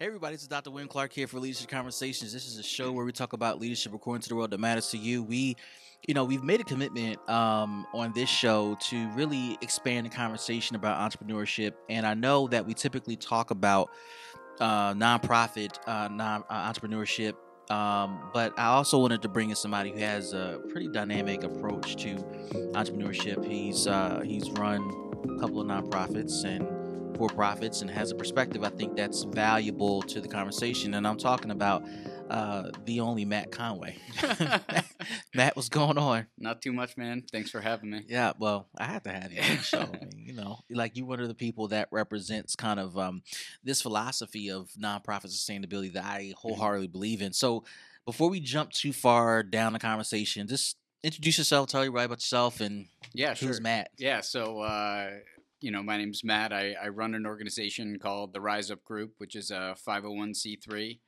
Hey everybody, this is Dr. William Clark here for Leadership Conversations. This is a show where we talk about leadership according to the world that matters to you. We, you know, we've made a commitment um, on this show to really expand the conversation about entrepreneurship, and I know that we typically talk about uh, nonprofit uh, non uh, entrepreneurship. Um, but I also wanted to bring in somebody who has a pretty dynamic approach to entrepreneurship. He's uh, he's run a couple of nonprofits and for profits and has a perspective I think that's valuable to the conversation. And I'm talking about uh, the only Matt Conway. Matt, what's going on? Not too much, man. Thanks for having me. Yeah, well, I had to have you on the show. I mean, you know, like you're one of the people that represents kind of um, this philosophy of nonprofit sustainability that I wholeheartedly believe in. So before we jump too far down the conversation, just introduce yourself, tell everybody about yourself, and yeah, who's sure. Matt? Yeah, so uh, you know, my name's Matt. I, I run an organization called the Rise Up Group, which is a 501c3.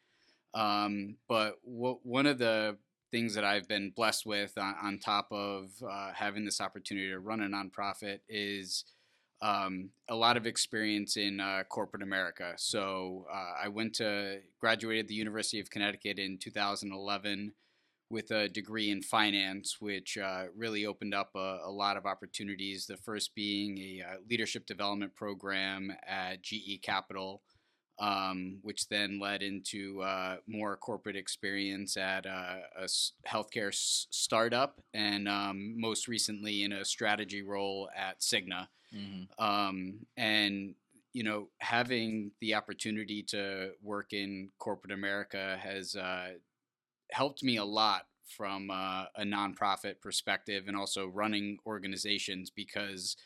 Um, but one of the things that I've been blessed with on, on top of uh, having this opportunity to run a nonprofit is um, a lot of experience in uh, corporate America. So uh, I went to graduated the University of Connecticut in 2011 with a degree in finance, which uh, really opened up a, a, lot of opportunities. The first being a uh, leadership development program at GE Capital, um, which then led into uh, more corporate experience at uh, a healthcare s- startup, and um, most recently in a strategy role at Cigna. Mm-hmm. Um, and you know, having the opportunity to work in corporate America has uh, helped me a lot from uh, a nonprofit perspective and also running organizations because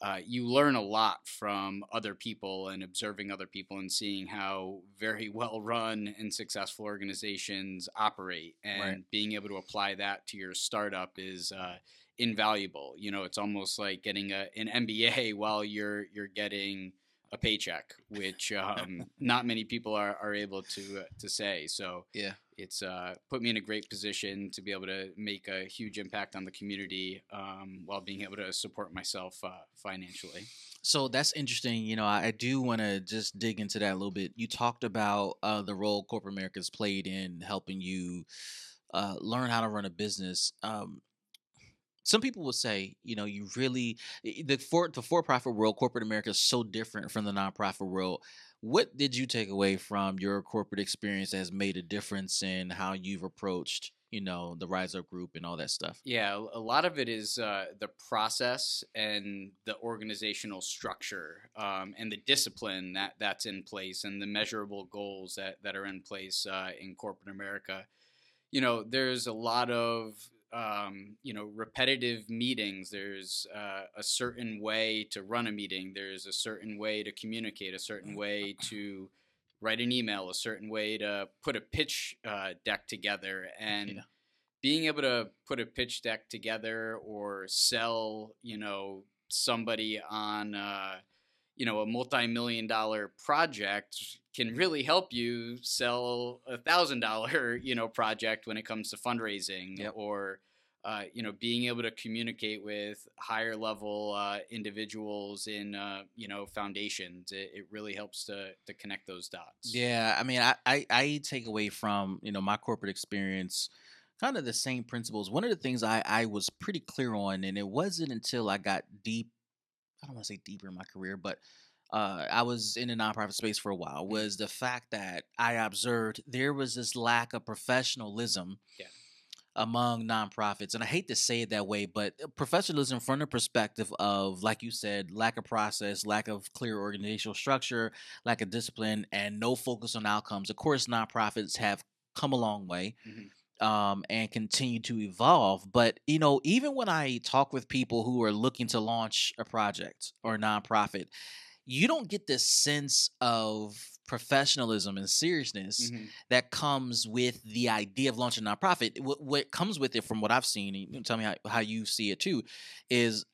uh, you learn a lot from other people and observing other people and seeing how very well run and successful organizations operate and right. being able to apply that to your startup is uh, invaluable you know it's almost like getting a, an mba while you're you're getting a paycheck, which um, not many people are, are able to uh, to say. So yeah, it's uh, put me in a great position to be able to make a huge impact on the community um, while being able to support myself uh, financially. So that's interesting. You know, I, do want to just dig into that a little bit. You talked about uh, the role corporate America has played in helping you uh, learn how to run a business. Um, some people will say, you know, you really the for the for profit world, corporate America is so different from the nonprofit world. What did you take away from your corporate experience that has made a difference in how you've approached, you know, the Rise Up Group and all that stuff? Yeah, a lot of it is uh, the process and the organizational structure um, and the discipline that that's in place and the measurable goals that that are in place uh, in corporate America. You know, there's a lot of um, you know repetitive meetings there's uh, a certain way to run a meeting there's a certain way to communicate a certain way to write an email a certain way to put a pitch uh, deck together and yeah. being able to put a pitch deck together or sell you know somebody on uh, you know a multi-million dollar project can really help you sell a thousand dollar you know project when it comes to fundraising yep. or uh, you know being able to communicate with higher level uh, individuals in uh, you know foundations. It, it, really helps to to connect those dots. Yeah i mean I, I i take away from you know my corporate experience kind of the same principles. One of the things i i was pretty clear on and it wasn't until i got deep i don't want to say deeper in my career but uh, I was in the nonprofit space for a while mm. was the fact that I observed there was this lack of professionalism yeah among nonprofits. And I hate to say it that way, but uh, professionalism from the perspective of, like you said, lack of process, lack of clear organizational structure, lack of discipline, and no focus on outcomes. Of course, nonprofits have come a long way. Mm-hmm. Um, and continue to evolve. But you know, even when I talk with people who are looking to launch a project or a nonprofit, you don't get this sense of professionalism and seriousness mm-hmm. that comes with the idea of launching a nonprofit. What, what comes with it, from what I've seen, and tell me how, how you see it too, is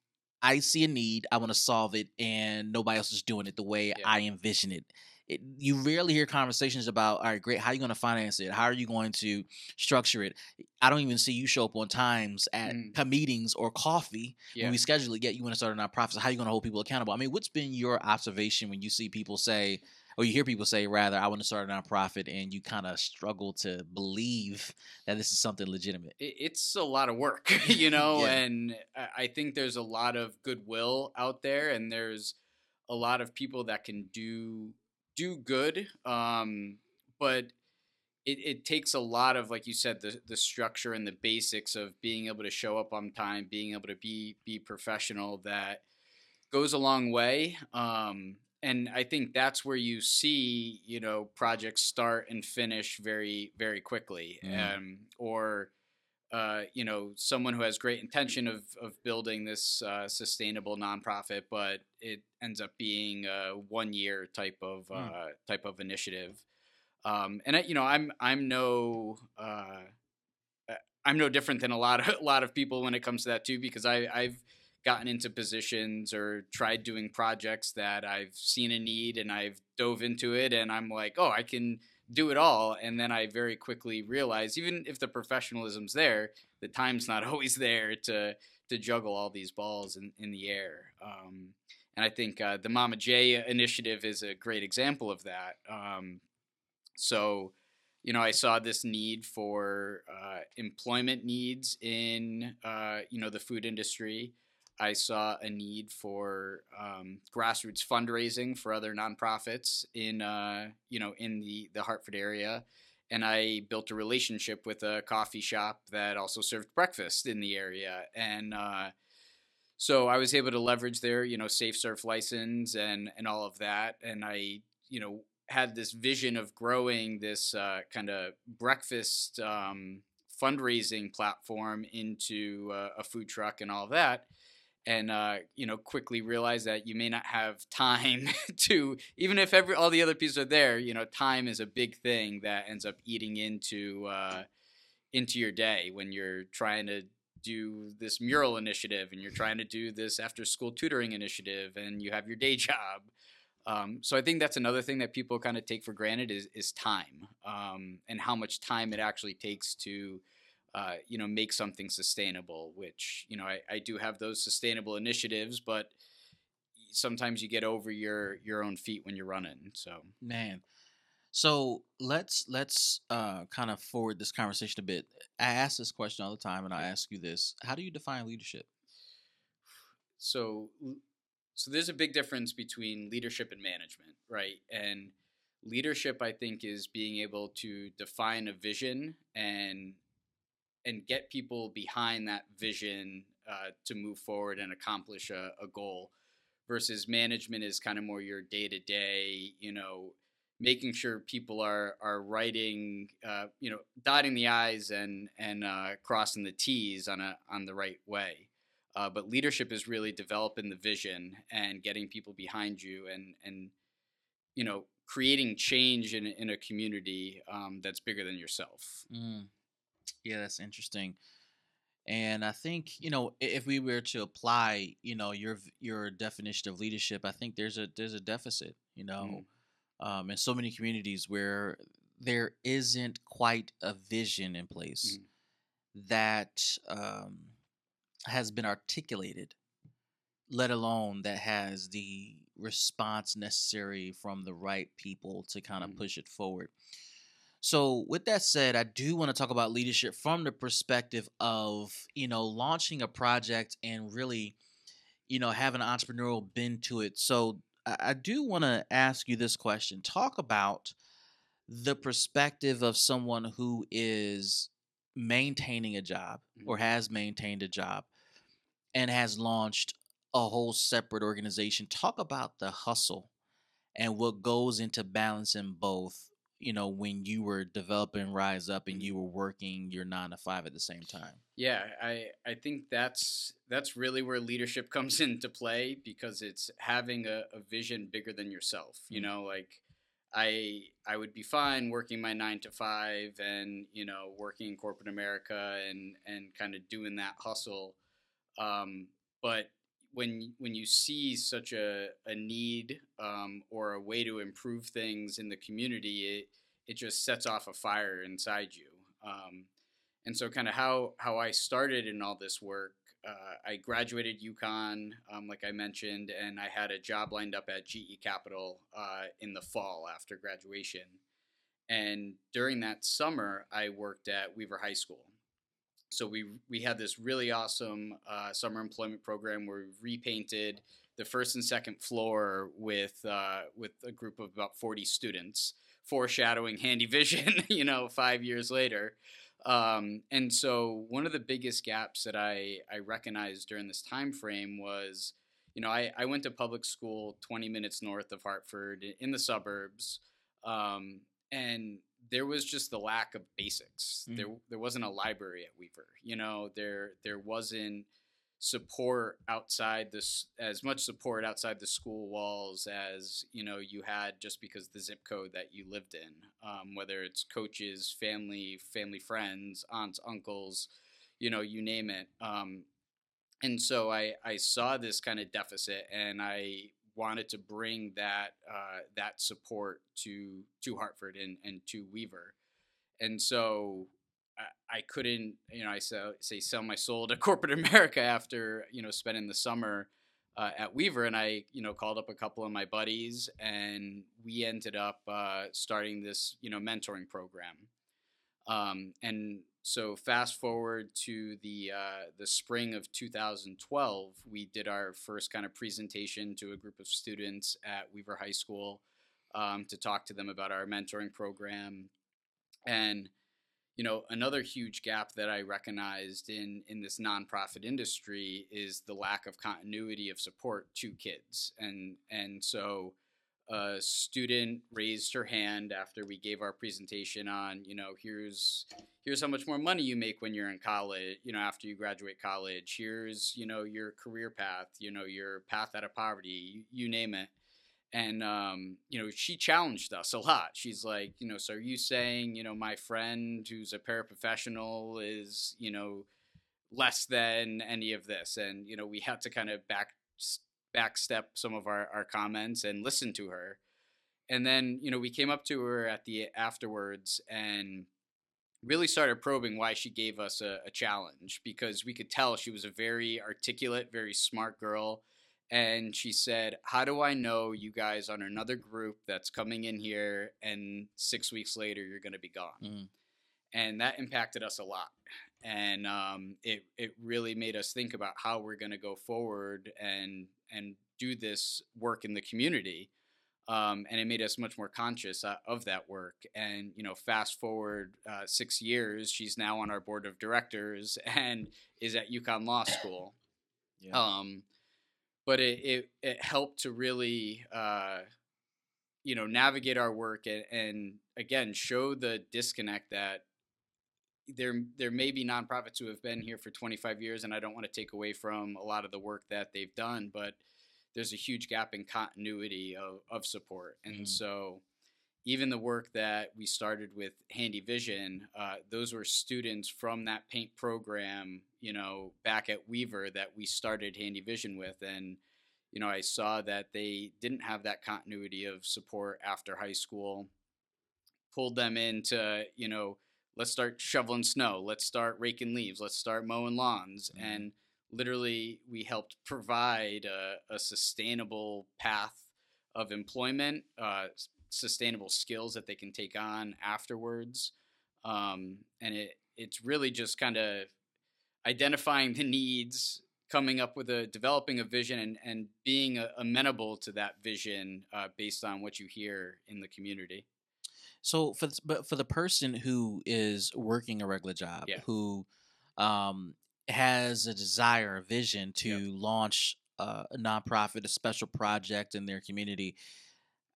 I see a need, I want to solve it, and nobody else is doing it the way yeah. I envision it. It. You rarely hear conversations about, all right, great, how are you going to finance it? How are you going to structure it? I don't even see you show up on times at mm. meetings or coffee yeah. when we schedule it. Yet you want to start a nonprofit. So how are you going to hold people accountable? I mean, what's been your observation when you see people say, or you hear people say rather, I want to start a nonprofit, and you kind of struggle to believe that this is something legitimate. It's a lot of work, you know, Yeah. and I- I think there's a lot of goodwill out there, and there's a lot of people that can do do good, um, but it, it takes a lot of like you said the the structure and the basics of being able to show up on time, being able to be be professional that goes a long way. Um, and I think that's where you see you know projects start and finish very very quickly, Mm. um, or uh, you know someone who has great intention of of building this uh, sustainable nonprofit, but it ends up being a one year type of uh, Mm. type of initiative. Um, and I, you know, I'm I'm no uh, uh, I'm no different than a lot of a lot of people when it comes to that too, because I I've gotten into positions or tried doing projects that I've seen a need and I've dove into it and I'm like, oh, I can do it all. And then I very quickly realize, even if the professionalism's there, the time's not always there to to juggle all these balls in, in the air. Um, and I think uh, the Mama J initiative is a great example of that. Um, so, you know, I saw this need for uh, employment needs in, uh, you know, the food industry. I saw a need for um, grassroots fundraising for other nonprofits in, uh, you know, in the the Hartford area, and I built a relationship with a coffee shop that also served breakfast in the area, and uh, so I was able to leverage their, you know, safe surf license and and all of that, and I, you know, had this vision of growing this uh, kind of breakfast um, fundraising platform into uh, a food truck and all that and uh, you know quickly realize that you may not have time to even if every all the other pieces are there you know time is a big thing that ends up eating into uh, into your day when you're trying to do this mural initiative and you're trying to do this after school tutoring initiative and you have your day job. Um, so I think that's another thing that people kind of take for granted is is time um, and how much time it actually takes to uh, you know make something sustainable. Which you know I, I do have those sustainable initiatives, but sometimes you get over your your own feet when you're running. So Man. So let's let's uh kind of forward this conversation a bit. I ask this question all the time and I ask you this. How do you define leadership? so so there's a big difference between leadership and management, right? And leadership, I think, is being able to define a vision and and get people behind that vision uh, to move forward and accomplish a, a goal. Versus management is kind of more your day to day, you know, making sure people are are writing, uh, you know, dotting the i's and and uh, crossing the t's on a on the right way. Uh, but leadership is really developing the vision and getting people behind you and and you know creating change in in a community um, that's bigger than yourself. Mm. Yeah, that's interesting. And I think you know if we were to apply, you know, your your definition of leadership, I think there's a there's a deficit, you know, um, in so many communities where there isn't quite a vision in place that um, has been articulated, let alone that has the response necessary from the right people to kind of Mhm. push it forward. So, with that said, I do want to talk about leadership from the perspective of, you know, launching a project and really, you know, having an entrepreneurial bend to it. So, I, I do want to ask you this question. Talk about the perspective of someone who is maintaining a job mm-hmm. or has maintained a job and has launched a whole separate organization. Talk about the hustle and what goes into balancing both you know when you were developing rise up and you were working your nine to five at the same time Yeah, I I think that's that's really where leadership comes into play because it's having a, a vision bigger than yourself. You Mm. know, like I I would be fine working my nine to five and you know working in corporate America and and kind of doing that hustle, um, but when when you see such a, a need um, or a way to improve things in the community, it it just sets off a fire inside you. Um, and so, kind of how how I started in all this work uh, I graduated UConn, um, like I mentioned, and I had a job lined up at GE Capital uh, in the fall after graduation. And during that summer, I worked at Weaver High School. So we we had this really awesome uh, summer employment program where we repainted the first and second floor with uh, with a group of about 40 students, foreshadowing Handy Vision, you know, five years later. Um, and so one of the biggest gaps that I, I recognized during this time frame was, you know, I, I went to public school 20 minutes north of Hartford in the suburbs. Um, and there was just the lack of basics. Mm-hmm. There, there wasn't a library at Weaver, you know, there, there wasn't, support outside this as much support outside the school walls as you know you had just because the zip code that you lived in um, whether it's coaches family family friends aunts uncles you know you name it um, and so I, I saw this kind of deficit and I wanted to bring that uh, that support to to Hartford and, and to Weaver and so I, couldn't, you know, I say sell my soul to corporate America after, you know, spending the summer uh, at Weaver. And I, you know, called up a couple of my buddies and we ended up uh, starting this, you know, mentoring program. Um, and so fast forward to the uh, the spring of 2012, we did our first kind of presentation to a group of students at Weaver High School um, to talk to them about our mentoring program. And you know another huge gap that i recognized in in this nonprofit industry is the lack of continuity of support to kids and and so a student raised her hand after we gave our presentation on you know here's here's how much more money you make when you're in college you know after you graduate college. Here's you know your career path you know your path out of poverty you, you name it. And um, you know she challenged us a lot. She's like you know so are you saying you know my friend who's a paraprofessional is you know less than any of this? And you know we had to kind of back backstep some of our, our comments and listen to her and then you know we came up to her at the afterwards and really started probing why she gave us a, a challenge because we could tell she was a very articulate very smart girl and she said, "How do I know you guys on another group that's coming in here, and six weeks later you're going to be gone?" Mm. And that impacted us a lot, and um, it it really made us think about how we're going to go forward and and do this work in the community. Um, and it made us much more conscious uh, of that work. And you know, fast forward uh, six years, she's now on our board of directors and is at UConn Law School. Yeah. Um, but it, it, it helped to really uh, you know navigate our work and, and again show the disconnect that there there may be nonprofits who have been here for 25 years and I don't want to take away from a lot of the work that they've done but there's a huge gap in continuity of, of support and mm. so even the work that we started with Handy Vision, uh, those were students from that paint program, you know, back at Weaver that we started Handy Vision with. And, you know, I saw that they didn't have that continuity of support after high school, pulled them into, you know, let's start shoveling snow, let's start raking leaves, let's start mowing lawns. Mm-hmm. And literally, we helped provide a, a sustainable path of employment, uh, sustainable skills that they can take on afterwards. Um, and it it's really just kind of identifying the needs, coming up with a developing a vision, and and being amenable to that vision uh, based on what you hear in the community. So for but for the person who is working a regular job, yeah. who um, has a desire, a vision to yep. launch uh, a nonprofit, a special project in their community,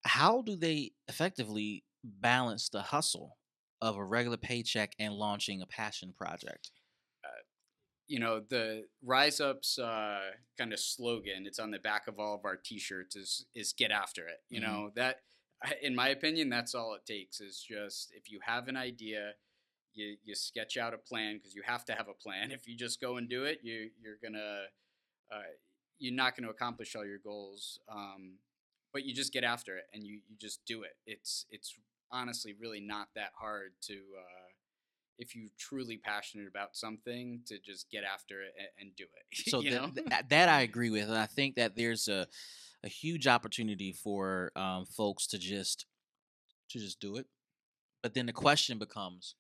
how do they effectively balance the hustle of a regular paycheck and launching a passion project? Uh, you know, the Rise Up's uh, kind of slogan, it's on the back of all of our t-shirts is is get after it. You mm-hmm. know, that in my opinion, that's all it takes is just if you have an idea, you, you sketch out a plan because you have to have a plan. If you just go and do it, you you're gonna uh, you're not going to accomplish all your goals. Um, but you just get after it and you, you just do it. It's it's honestly really not that hard to uh, if you're truly passionate about something to just get after it and, and do it. So you th- know? that, that I agree with, and I think that there's a a huge opportunity for um, folks to just to just do it. But then the question becomes,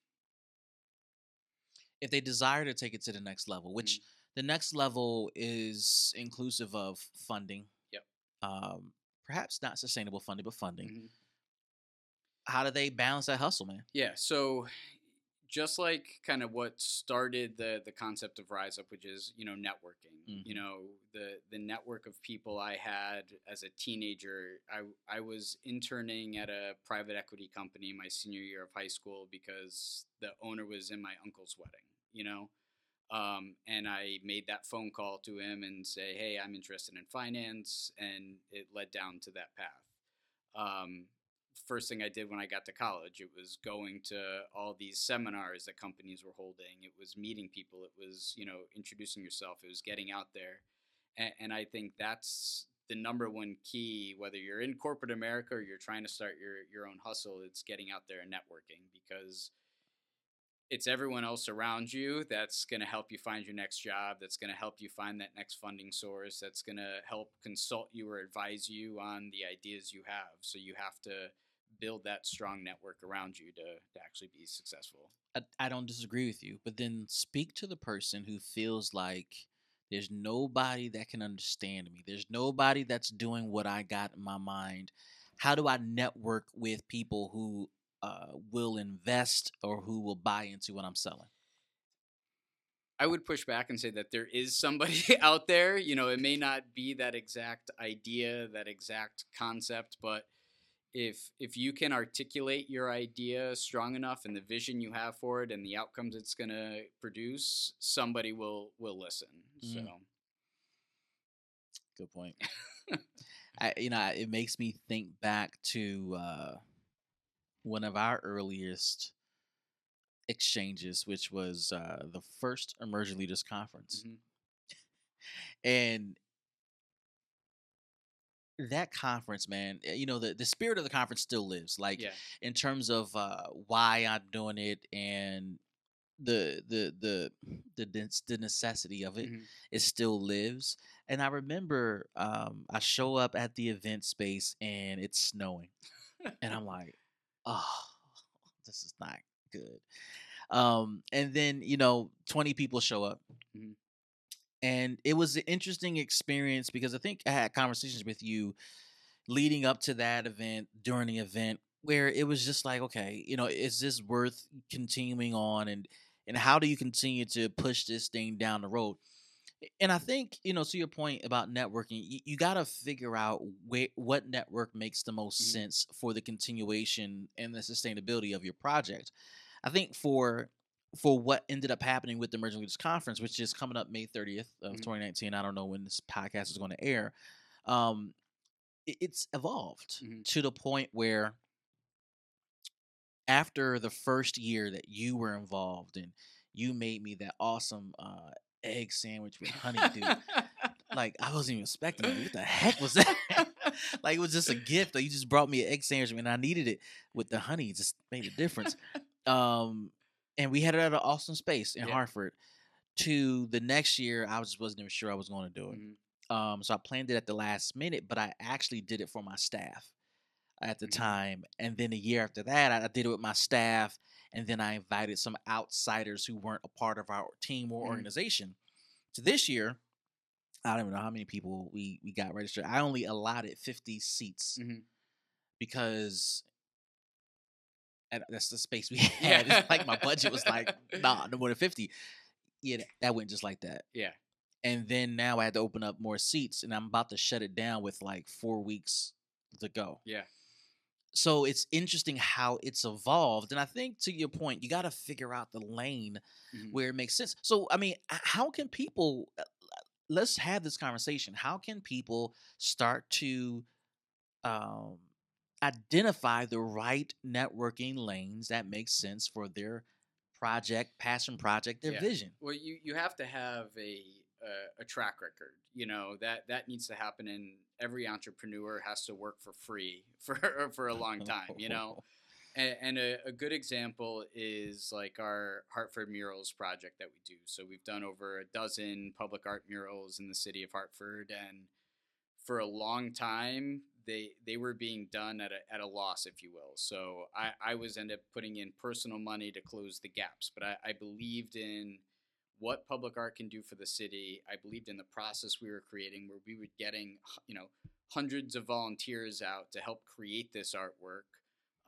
if they desire to take it to the next level, which the next level is inclusive of funding. Yep. Um, perhaps not sustainable funding, but funding. Mhm. How do they balance that hustle, man? Yeah, so just like kind of what started the the concept of Rise Up, which is you know networking. Mhm. You know the the network of people I had as a teenager. I I was interning at a private equity company my senior year of high school because the owner was in my uncle's wedding. You know. Um, and I made that phone call to him and say, "Hey, I'm interested in finance," and it led down to that path. Um, first thing I did when I got to college. It was going to all these seminars that companies were holding. It was meeting people. It was you know introducing yourself. It was getting out there, and, and I think that's the number one key. Whether you're in corporate America or you're trying to start your your own hustle, it's getting out there and networking because it's everyone else around you that's going to help you find your next job that's going to help you find that next funding source that's going to help consult you or advise you on the ideas you have so you have to build that strong network around you to, to actually be successful I, I don't disagree with you, but then speak to the person who feels like there's nobody that can understand me. There's nobody that's doing what I got in my mind. How do I network with people who uh, will invest or who will buy into what I'm selling? I would push back and say that there is somebody out there. You know, it may not be that exact idea, that exact concept, but if if you can articulate your idea strong enough and the vision you have for it and the outcomes it's going to produce, somebody will will listen. Mm. So Good point. I, you know, it makes me think back to uh, one of our earliest exchanges, which was uh, the first Emerging Leaders Conference. mhm. and that conference man eh, you know the, the spirit of the conference still lives like yeah, in terms of uh why i'm doing it and the the the the, the necessity of it, mhm. it still lives. And i remember um i show up at the event space and it's snowing. And i'm like oh this is not good. Um and then you know 20 people show up. Mhm. And it was an interesting experience because i think i had conversations with you leading up to that event during the event where it was just like okay you know is this worth continuing on and and how do you continue to push this thing down the road and i think you know to your point about networking you, you got to figure out where, what network makes the most Mhm. sense for the continuation and the sustainability of your project i think for for what ended up happening with the emerging leaders conference which is coming up may 30th of Mhm. 2019 i don't know when this podcast is going to air um it- it's evolved Mhm. to the point where after the first year that you were involved and you made me that awesome uh, egg sandwich with honey, dude. like I wasn't even expecting it. What the heck was that? like it was just a gift. Like you just brought me an egg sandwich and I needed it with the honey. It just made a difference. um, and we had it at an awesome space in Yeah. Hartford. To the next year, I just wasn't even sure I was going to do it. Mhm. Um, so I planned it at the last minute, but I actually did it for my staff at the Mhm. time. And then a year after that, I I did it with my staff, and then I invited some outsiders who weren't a part of our team or Mhm. organization. So this year, I don't even know how many people we we got registered. I only allotted 50 seats Mhm. because and that's the space we had. It's like my budget was like, nah, no more than 50. Yeah, that, went just like that. Yeah. And then now I had to open up more seats, and I'm about to shut it down with like four weeks to go. Yeah. So it's interesting how it's evolved. And I think to your point, you got to figure out the lane Mhm. where it makes sense. So, I mean, how can people, uh, let's have this conversation. How can people start to um, identify the right networking lanes that make sense for their project, passion project, their Yeah. vision? Well, you you have to have a uh, a track record. You know that that needs to happen, and every entrepreneur has to work for free for for a long time. You know, And, and a, a, good example is like our Hartford Murals project that we do. So we've done over a dozen public art murals in the city of Hartford, and for a long time they they were being done at a, at a loss, if you will. So I, I was end up putting in personal money to close the gaps, but I, I believed in what public art can do for the city. I believed in the process we were creating, where we were getting you know hundreds of volunteers out to help create this artwork.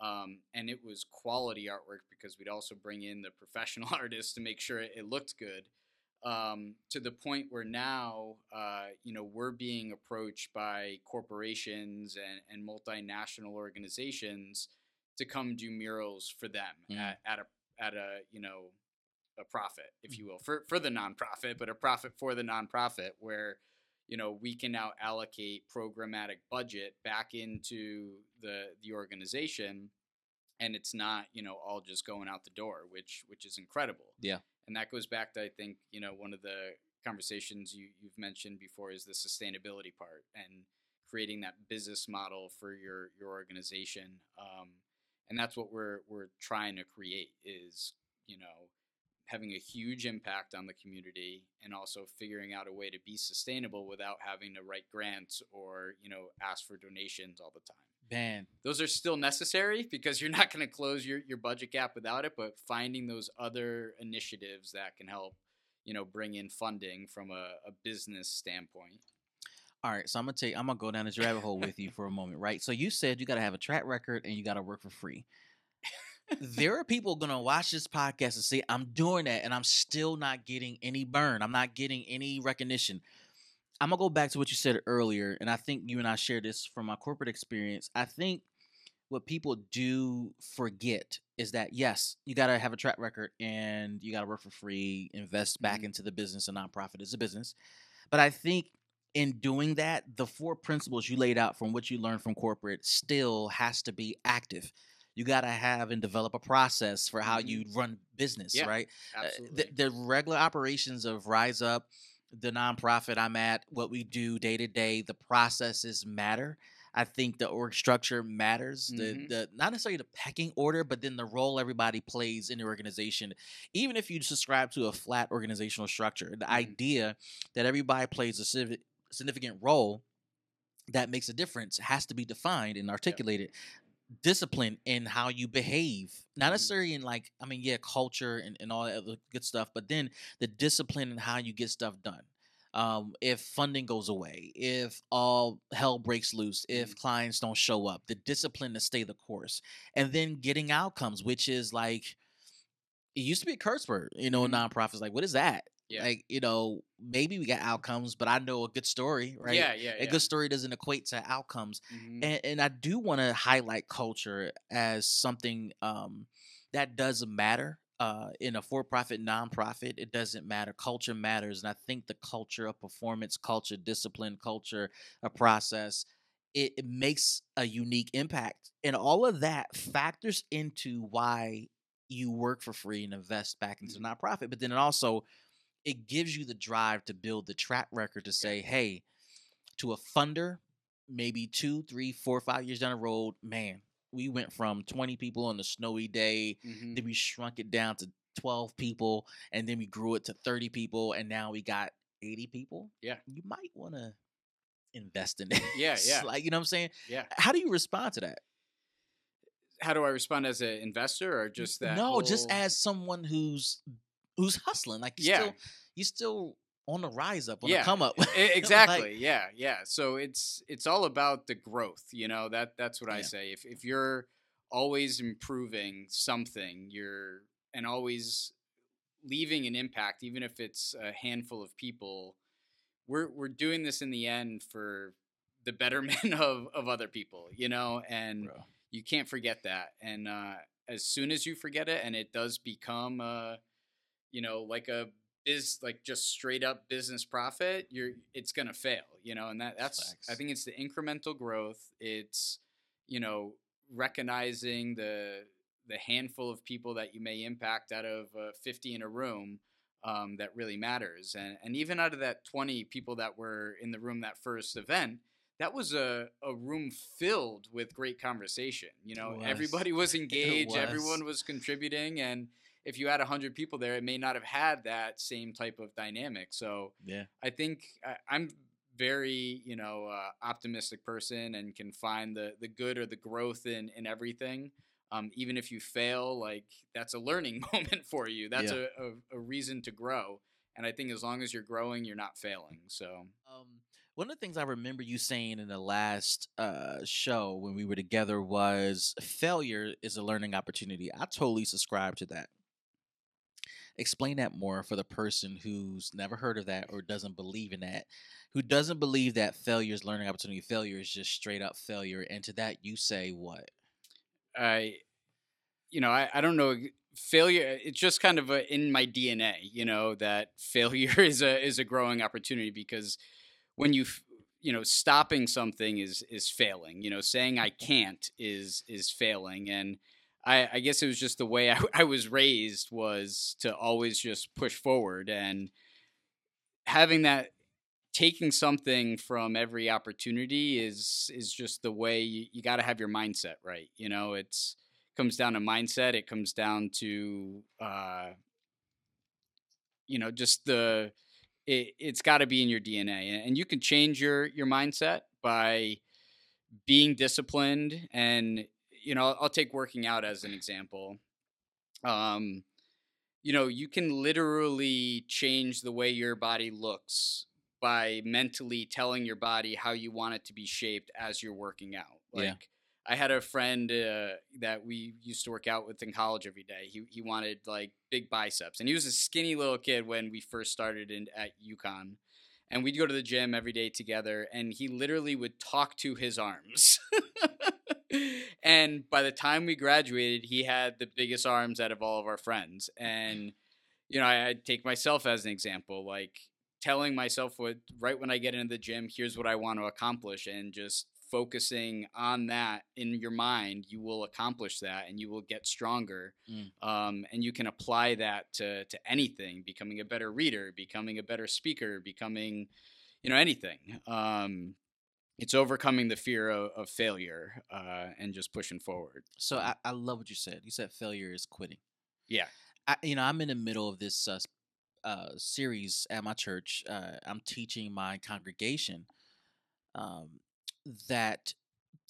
Um, and it was quality artwork because we'd also bring in the professional artists to make sure it, it looked good. Um, to the point where now, uh, you know, we're being approached by corporations and, and multinational organizations to come do murals for them mm. at, at a at a you know a profit, if you will, for for the nonprofit, but a profit for the nonprofit, where you know we can now allocate programmatic budget back into the the organization and it's not you know all just going out the door which which is incredible. Yeah and that goes back to i think you know one of the conversations you, you've mentioned before is the sustainability part and creating that business model for your your organization um, and that's what we're we're trying to create is you know having a huge impact on the community and also figuring out a way to be sustainable without having to write grants or you know ask for donations all the time man. Those are still necessary because you're not going to close your, your budget gap without it but finding those other initiatives that can help you know bring in funding from a, a business standpoint. All right so i'm gonna take i'm gonna go down this rabbit hole with you for a moment right? So you said you got to have a track record and you got to work for free. There are people gonna watch this podcast and say i'm doing that and i'm still not getting any burn. I'm not getting any recognition i'm gonna go back to what you said earlier and i think you and i share this from my corporate experience i think what people do forget is that yes you gotta have a track record and you gotta work for free invest back mm-hmm. into the business a nonprofit is a business but i think in doing that the four principles you laid out from what you learned from corporate still has to be active you got to have and develop a process for how mm-hmm. you run business, yeah, right? Absolutely. Uh, the, the, regular operations of Rise Up, the nonprofit I'm at, what we do day to day, the processes matter. I think the org structure matters. The mm-hmm. the not necessarily the pecking order, but then the role everybody plays in the organization. Even if you subscribe to a flat organizational structure, the mm-hmm. idea that everybody plays a significant role that makes a difference has to be defined and articulated discipline in how you behave not mm-hmm. necessarily in like i mean yeah culture and, and all that other good stuff but then the discipline in how you get stuff done um, if funding goes away if all hell breaks loose if mm-hmm. clients don't show up the discipline to stay the course and then getting outcomes which is like it used to be a curse word you know mm-hmm. nonprofits like what is that yeah. Like, you know, maybe we got outcomes, but I know a good story, right? Yeah, yeah. A yeah. good story doesn't equate to outcomes. Mm-hmm. And, and I do want to highlight culture as something um, that does matter. Uh, in a for-profit nonprofit, it doesn't matter. Culture matters, and I think the culture of performance, culture, discipline, culture, a process, it, it makes a unique impact, and all of that factors into why you work for free and invest back into the mm-hmm. nonprofit. But then it also it gives you the drive to build the track record to say, hey, to a funder, maybe two, three, four, five years down the road, man, we went from 20 people on a snowy day, mm-hmm. then we shrunk it down to 12 people, and then we grew it to 30 people, and now we got 80 people. Yeah. You might want to invest in it. Yeah, yeah. like, you know what I'm saying? Yeah. How do you respond to that? How do I respond as an investor or just that? No, whole... just as someone who's who's hustling. Like you yeah. still you still on the rise up, on yeah. the come up. exactly. like, yeah, yeah. So it's it's all about the growth. You know that that's what I say. If if you're always improving something, you're and always leaving an impact, even if it's a handful of people. We're we're doing this in the end for the betterment of of other people. You know, and Bro. you can't forget that. And uh, as soon as you forget it, and it does become. Uh, you know, like a biz like just straight up business profit, you're it's gonna fail, you know, and that that's I think it's the incremental growth. It's you know recognizing the the handful of people that you may impact out of uh, 50 in a room um, that really matters, and and even out of that 20 people that were in the room that first event, that was a, a room filled with great conversation. You know, was. everybody was engaged, was. everyone was contributing, and if you had hundred people there, it may not have had that same type of dynamic. So Yeah. I think I, I'm very you know uh, optimistic person and can find the the good or the growth in in everything. Um, even if you fail, like that's a learning moment for you. That's Yeah. a, a, a reason to grow. And I think as long as you're growing, you're not failing. So Um, one of the things I remember you saying in the last uh, show when we were together was failure is a learning opportunity. I totally subscribe to that. Explain that more for the person who's never heard of that or doesn't believe in that, who doesn't believe that failure is learning opportunity. Failure is just straight up failure. And to that, you say what? I, you know, I, I don't know failure. It's just kind of a, in my DNA, you know, that failure is a is a growing opportunity because when you you know stopping something is is failing. You know, saying I can't is is failing, and I, I guess it was just the way I, I was raised was to always just push forward and having that taking something from every opportunity is is just the way you, you got to have your mindset right you know? It's comes down to mindset it comes down to uh you know just the it, it's got to be in your dna and, and you can change your your mindset by being disciplined and you know i'll take working out as an example um you know you can literally change the way your body looks by mentally telling your body how you want it to be shaped as you're working out like Yeah. I had a friend uh, that we used to work out with in college every day. He he wanted like big biceps, and he was a skinny little kid when we first started in at UConn. And we'd go to the gym every day together, and he literally would talk to his arms. and by the time we graduated, he had the biggest arms out of all of our friends. And you know, I, I'd take myself as an example, like telling myself what right when I get into the gym, here's what I want to accomplish, and just focusing on that in your mind, you will accomplish that and you will get stronger. Mm. Um, and you can apply that to, to anything, becoming a better reader, becoming a better speaker, becoming, you know, anything. Um, it's overcoming the fear of, of failure uh, and just pushing forward. So I, I love what you said. You said failure is quitting. Yeah. I, you know, I'm in the middle of this uh, uh, series at my church. Uh, I'm teaching my congregation um, that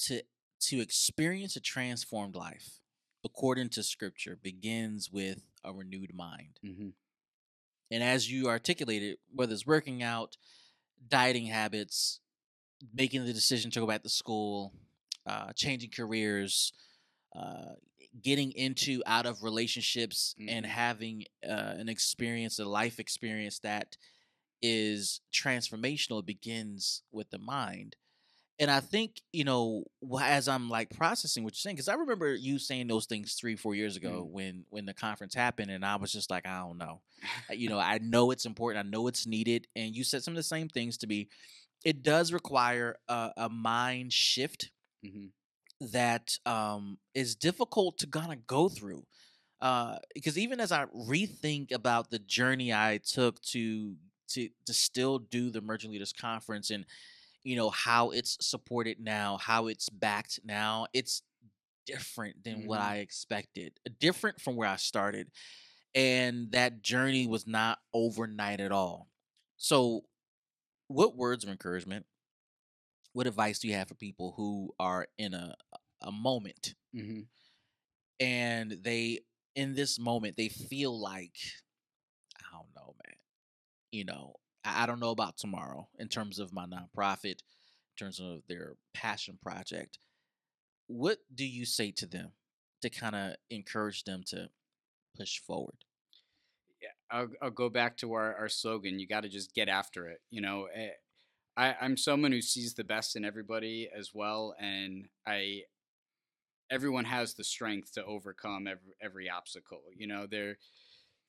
to to experience a transformed life, according to Scripture, begins with a renewed mind. Mm-hmm. And as you articulated, whether it's working out, dieting habits, making the decision to go back to school, uh, changing careers, uh, getting into out of relationships, and Mhm. having uh, an experience, a life experience that is transformational, it begins with the mind. And I think, you know, as I'm like processing what you're saying, because I remember you saying those things three, four years ago when when the conference happened, and I was just like, I don't know you know i know it's important i know it's needed and you said some of the same things to me it does require a, a mind shift hmm that um, is difficult to kind of go through uh, because even as i rethink about the journey i took to to to still do the emerging leaders conference and you know how it's supported now how it's backed now it's different than what Mhm. i expected different from where i started and that journey was not overnight at all. So, what words of encouragement, what advice do you have for people who are in a a moment hmm and they in this moment they feel like I don't know, man. You know, I, I don't know about tomorrow in terms of my nonprofit, in terms of their passion project. What do you say to them to kind of encourage them to push forward? I'll, I'll go back to our, our slogan you got to just get after it you know eh, I, i'm someone who sees the best in everybody as well and i everyone has the strength to overcome every, every obstacle you know there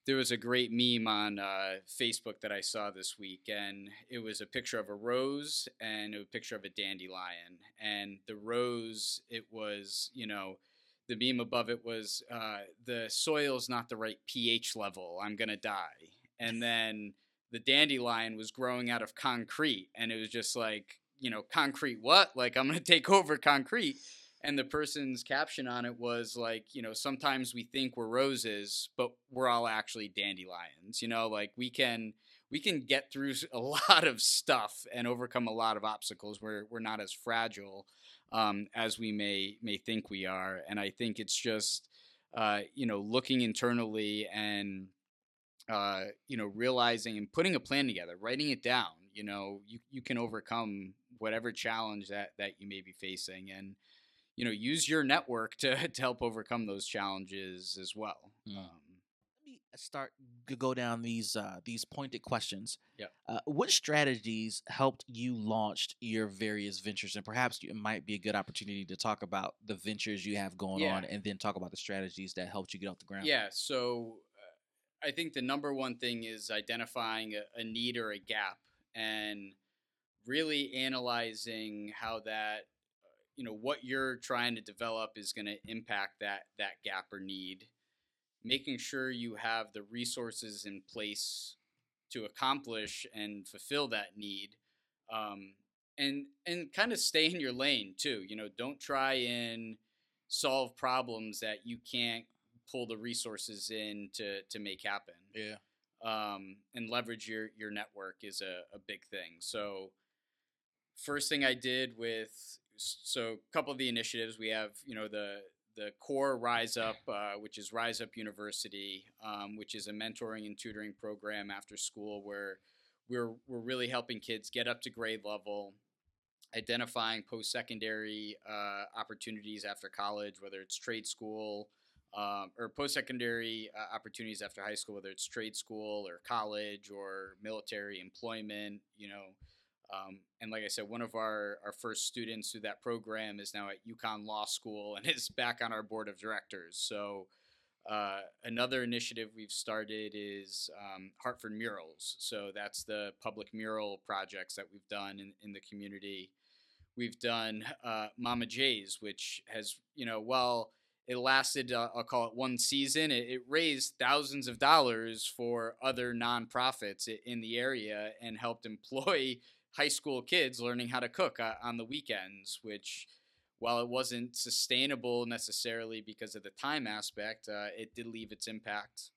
there was a great meme on uh, facebook that i saw this week and it was a picture of a rose and a picture of a dandelion and the rose it was you know the meme above it was uh, the soil's not the right pH level. I'm gonna die. And then the dandelion was growing out of concrete, and it was just like you know, concrete what? Like, I'm going to take over concrete. And the person's caption on it was like, you know, sometimes we think we're roses, but we're all actually dandelions. You know, like we can we can get through a lot of stuff and overcome a lot of obstacles. We're we're not as fragile um, as we may may think we are. And I think it's just uh, you know looking internally and uh, you know realizing and putting a plan together, writing it down. You know, you you can overcome whatever challenge that that you may be facing, and you know use your network to to help overcome those challenges as well. Mm. Um, start to go down these uh, these pointed questions. Yeah. Uh, what strategies helped you launch your various ventures, and perhaps it might be a good opportunity to talk about the ventures you have going yeah. on, and then talk about the strategies that helped you get off the ground. Yeah. So, uh, I think the number one thing is identifying a, a need or a gap, and really analyzing how that uh, you know what you're trying to develop is going to impact that that gap or need making sure you have the resources in place to accomplish and fulfill that need um, and and kind of stay in your lane too you know don't try and solve problems that you can't pull the resources in to to make happen yeah. um, and leverage your your network is a, a big thing. So first thing i did with so a couple of the initiatives we have you know the the core Rise Up, uh, which is Rise Up University, um, which is a mentoring and tutoring program after school where we're we're really helping kids get up to grade level, identifying post secondary uh, opportunities after college, whether it's trade school. Um, or post secondary uh, opportunities after high school, whether it's trade school or college or military employment, you know, um, and like I said, one of our, our first students through that program is now at UConn Law School and is back on our board of directors. So, uh, another initiative we've started is um, Hartford Murals. So, that's the public mural projects that we've done in, in the community. We've done uh, Mama J's, which has, you know, well, it lasted, uh, I'll call it one season. It, it, raised thousands of dollars for other nonprofits in the area and helped employ high school kids learning how to cook uh, on the weekends, which while it wasn't sustainable necessarily because of the time aspect, uh, it did leave its impact.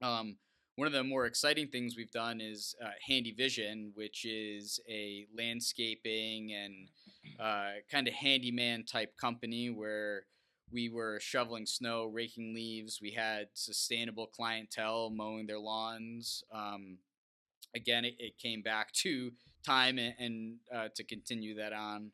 Um, one of the more exciting things we've done is uh, Handy Vision, which is a landscaping and uh, kind of handyman type company where we were shoveling snow, raking leaves. We had sustainable clientele mowing their lawns. Um, again, it, it, came back to time and, and uh, to continue that on.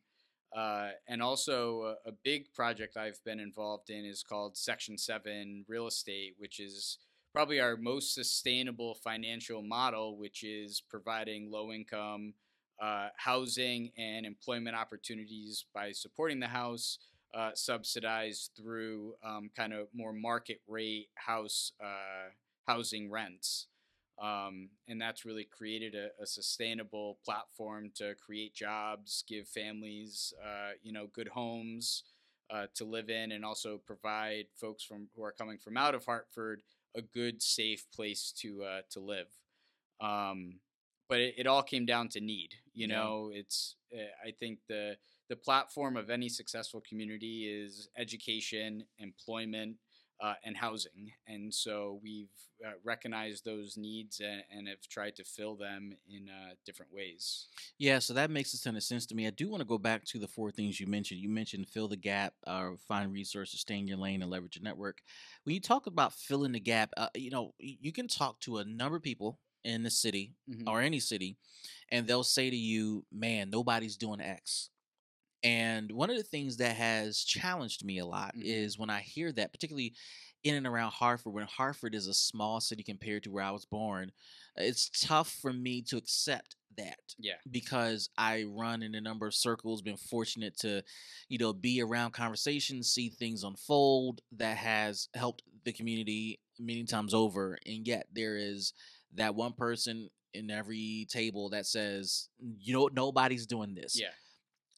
Uh, and also, a, a, big project I've been involved in is called Section 7 Real Estate, which is probably our most sustainable financial model, which is providing low income uh, housing and employment opportunities by supporting the house, uh, subsidized through um, kind of more market rate house uh, housing rents. Um, and that's really created a, a, sustainable platform to create jobs, give families, uh, you know, good homes uh, to live in, and also provide folks from who are coming from out of Hartford a good, safe place to uh, to live. Um, but it, it, all came down to need. You know, yeah. it's eh, I think the the platform of any successful community is education, employment, uh, and housing. And so we've uh, recognized those needs and, and, have tried to fill them in uh, different ways. Yeah, so that makes a ton of sense to me. I do want to go back to the four things you mentioned. You mentioned fill the gap, uh, find resources, stay in your lane, and leverage your network. When you talk about filling the gap, uh, you know, you can talk to a number of people in the city mm-hmm. or any city, and they'll say to you, man, nobody's doing X and one of the things that has challenged me a lot mm-hmm. is when I hear that, particularly in and around Hartford, when Hartford is a small city compared to where I was born, it's tough for me to accept that. Yeah. Because I run in a number of circles, been fortunate to, you know, be around conversations, see things unfold that has helped the community many times over. And yet there is that one person in every table that says, you know, nobody's doing this. Yeah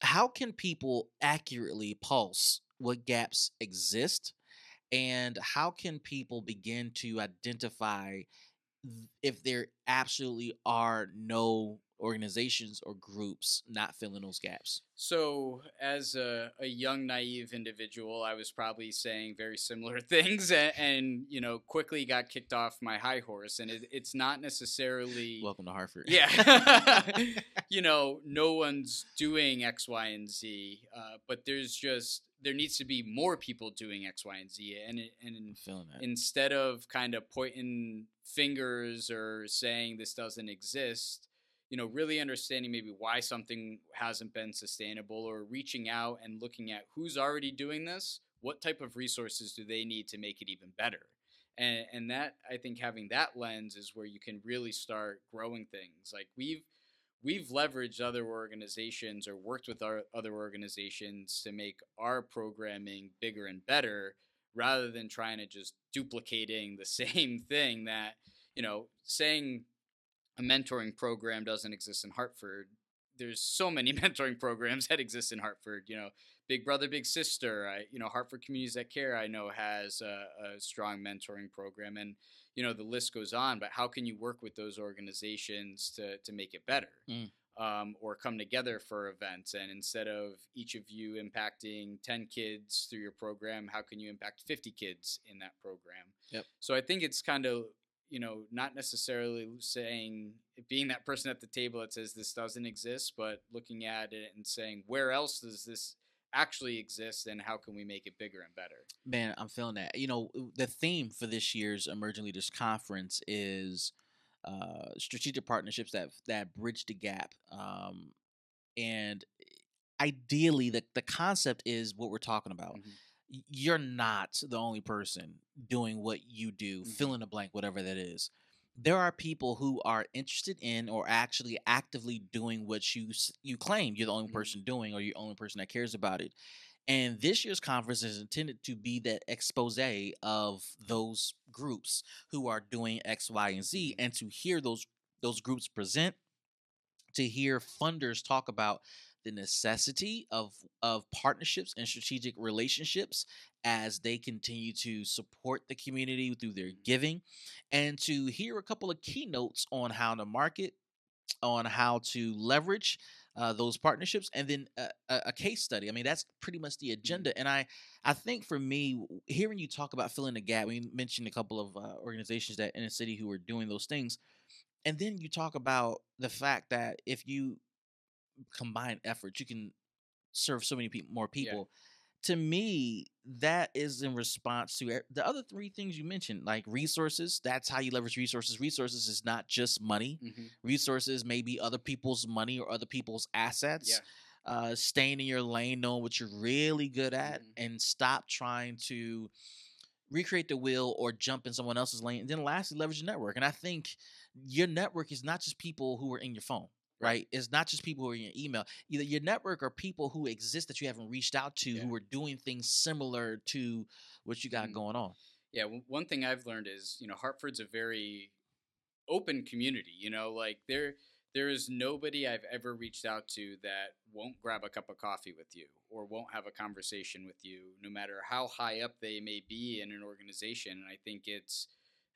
how can people accurately pulse what gaps exist? And how can people begin to identify if there absolutely are no organizations or groups not filling those gaps? So, as a, a young, naive individual, I was probably saying very similar things and, and you know, quickly got kicked off my high horse. And it, it's not necessarily. Welcome to Hartford. Yeah. you know, no one's doing X, Y, and Z, uh, but there's just. There needs to be more people doing X, Y, and Z, and and instead of kind of pointing fingers or saying this doesn't exist, you know, really understanding maybe why something hasn't been sustainable or reaching out and looking at who's already doing this, what type of resources do they need to make it even better? And, and that I think having that lens is where you can really start growing things. Like we've we've leveraged other organizations or worked with our other organizations to make our programming bigger and better rather than trying to just duplicating the same thing that you know saying a mentoring program doesn't exist in Hartford. There's so many mentoring programs that exist in Hartford. You know, Big Brother, Big Sister. I, you know, Hartford Communities That Care. I know has a, a strong mentoring program, and you know the list goes on. But how can you work with those organizations to to make it better? Mm. Um, or come together for events. And instead of each of you impacting 10 kids through your program, how can you impact 50 kids in that program? Yep. So I think it's kind of you know, not necessarily saying being that person at the table that says this doesn't exist, but looking at it and saying where else does this actually exist and how can we make it bigger and better? Man, I'm feeling that. You know, the theme for this year's Emerging Leaders Conference is uh, strategic partnerships that that bridge the gap. Um, and ideally, the the concept is what we're talking about. Mm-hmm you're not the only person doing what you do, mm-hmm. fill in the blank, whatever that is. There are people who are interested in or actually actively doing what you you claim you're the only mm-hmm. person doing, or you're the only person that cares about it. And this year's conference is intended to be that expose of those groups who are doing X, Y, and Z, mm-hmm. and to hear those those groups present, to hear funders talk about the necessity of of partnerships and strategic relationships as they continue to support the community through their giving. And to hear a couple of keynotes on how to market on how to leverage uh, those partnerships and then a, a, case study i mean that's pretty much the mm-hmm. agenda. And i i think for me hearing you talk about filling the gap we mentioned a couple of uh, organizations that in the city who are doing those things and then you talk about the fact that if you combined efforts. you can serve so many people, more people. Yeah. To me, that is in response to the other three things you mentioned, like resources. That's how you leverage resources. Resources is not just money. Mm-hmm. Resources may be other people's money or other people's assets. Yeah. Uh, staying in your lane, knowing what you're really good at, mm-hmm. and stop trying to recreate the wheel or jump in someone else's lane. And then lastly, leverage your network. And I think your network is not just people who are in your phone right? It's not just people who are in your email. Either your network or people who exist that you haven't reached out to yeah. who are doing things similar to what you got mm-hmm. going on. Yeah, one thing I've learned is, you know, Hartford's a very open community, you know, like there there is nobody I've ever reached out to that won't grab a cup of coffee with you or won't have a conversation with you no matter how high up they may be in an organization. And I think it's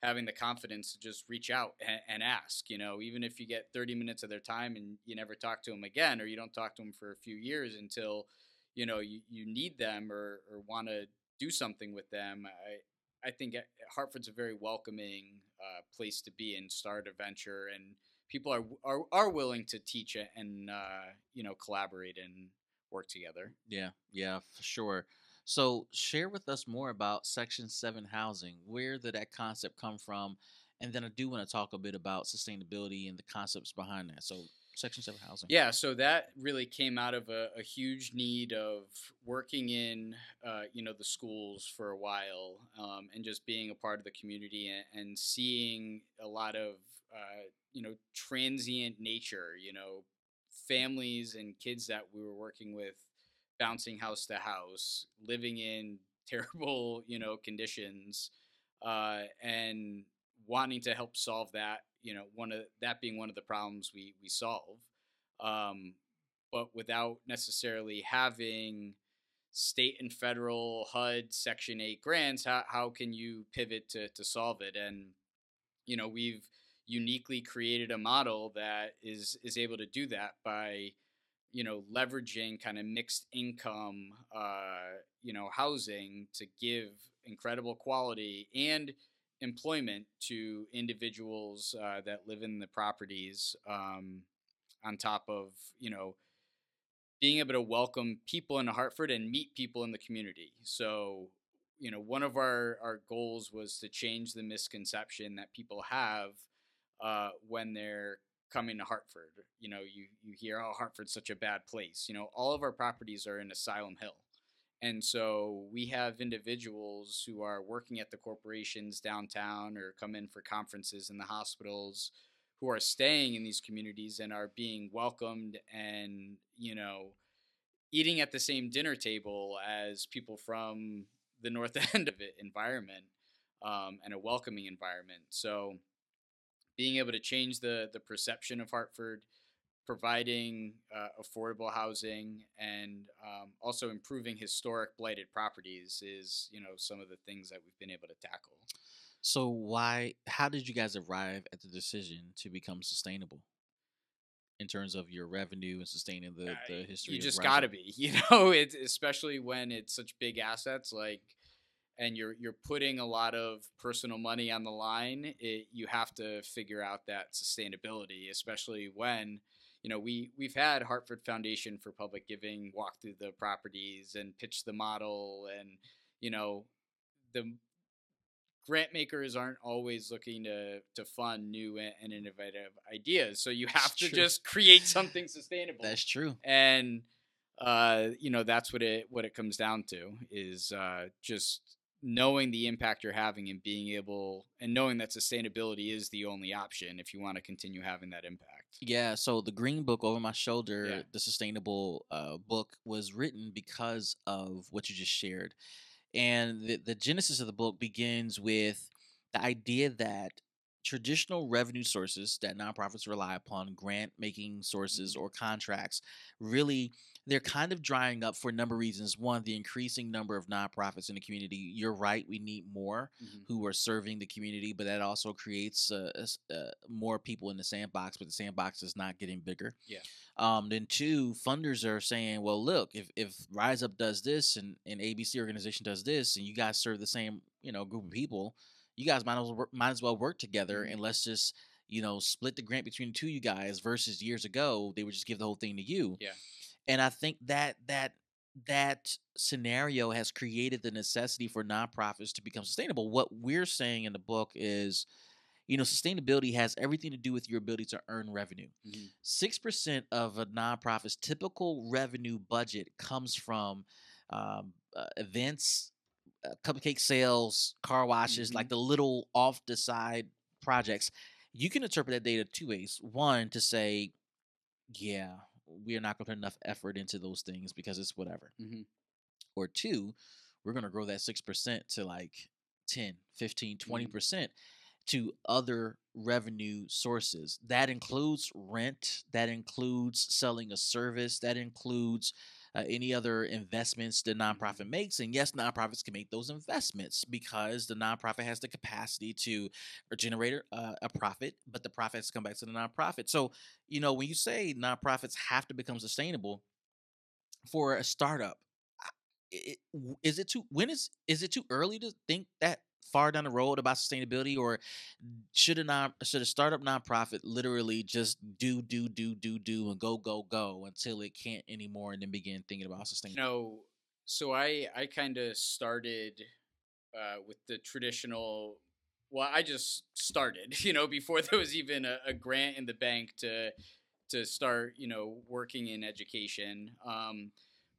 having the confidence to just reach out and, and, ask, you know, even if you get 30 minutes of their time and you never talk to them again, or you don't talk to them for a few years until, you know, you, you need them or, or want to do something with them. I, I think Hartford's a very welcoming uh, place to be and start a venture and people are, are, are willing to teach and, uh, you know, collaborate and work together. Yeah. Yeah, for sure. So, share with us more about Section 7 housing. Where did that concept come from? And then I do want to talk a bit about sustainability and the concepts behind that. So, Section 7 housing. Yeah, so that really came out of a, a huge need of working in, uh, you know, the schools for a while um, and just being a part of the community and, and seeing a lot of, uh, you know, transient nature, you know, families and kids that we were working with bouncing house to house, living in terrible, you know, conditions, uh, and wanting to help solve that. You know, one of that being one of the problems we we solve, um, but without necessarily having state and federal HUD Section Eight grants. How how can you pivot to to solve it? And you know, we've uniquely created a model that is is able to do that by you know leveraging kind of mixed income uh, you know housing to give incredible quality and employment to individuals uh, that live in the properties um, on top of you know being able to welcome people into hartford and meet people in the community. So you know one of our our goals was to change the misconception that people have uh, when they're coming to hartford you know you you hear oh hartford's such a bad place you know all of our properties are in asylum hill and so we have individuals who are working at the corporations downtown or come in for conferences in the hospitals who are staying in these communities and are being welcomed and, you know, eating at the same dinner table as people from the north end of it environment um, and a welcoming environment. So being able to change the the perception of Hartford providing uh, affordable housing and um, also improving historic blighted properties is you know some of the things that we've been able to tackle. So why how did you guys arrive at the decision to become sustainable in terms of your revenue and sustaining the, the history you just got to be you know it's especially when it's such big assets like and you're you're putting a lot of personal money on the line it, you have to figure out that sustainability especially when you know, we we've had Hartford Foundation for Public Giving walk through the properties and pitch the model, and you know, the grant makers aren't always looking to to fund new and innovative ideas. So you have to just create something sustainable. That's true. And uh, you know, that's what it what it comes down to is uh, just knowing the impact you're having and being able and knowing that sustainability is the only option if you want to continue having that impact. Yeah, so the green book over my shoulder, yeah. the sustainable uh, book was written because of what you just shared. And the, the genesis of the book begins with the idea that traditional revenue sources that nonprofits rely upon, grant making sources mm-hmm. or contracts, really they're kind of drying up for a number of reasons. One, the increasing number of nonprofits in the community. You're right, we need more mm-hmm. who are serving the community, but that also creates uh, uh, more people in the sandbox, but the sandbox is not getting bigger. Yeah. Um, then two, funders are saying, well, look, if, if Rise Up does this and, and ABC organization does this, and you guys serve the same, you know, group of people, you guys might as well work, might as well work together, mm-hmm. and let's just you know split the grant between the two you guys. Versus years ago, they would just give the whole thing to you. Yeah. And I think that that that scenario has created the necessity for nonprofits to become sustainable. What we're saying in the book is, you know, sustainability has everything to do with your ability to earn revenue. Mm-hmm. 6 mm-hmm. percent of a nonprofit's typical revenue budget comes from um, uh, events, uh, cupcake sales, car washes, mm-hmm. like the little off the side projects. You can interpret that data two ways. One, to say, yeah, we are not going to put enough effort into those things because it's whatever. Mm-hmm. Or two, we're going to grow that 6% to like 10, 15, 20% mm-hmm. percent to other revenue sources. That includes rent, that includes selling a service, that includes uh, any other investments the nonprofit makes. And yes, nonprofits can make those investments because the nonprofit has the capacity to generate uh, a profit, but the profits come back to the nonprofit. So, you know, when you say nonprofits have to become sustainable for a startup, is it too when is is it too early to think that far down the road about sustainability, or should a non should a startup nonprofit literally just do do do do do and go go go until it can't anymore, and then begin thinking about sustainability? No, so I I kind of started uh, with the traditional. Well, I just started, you know, before there was even a, a grant in the bank to to start, you know, working in education. Um,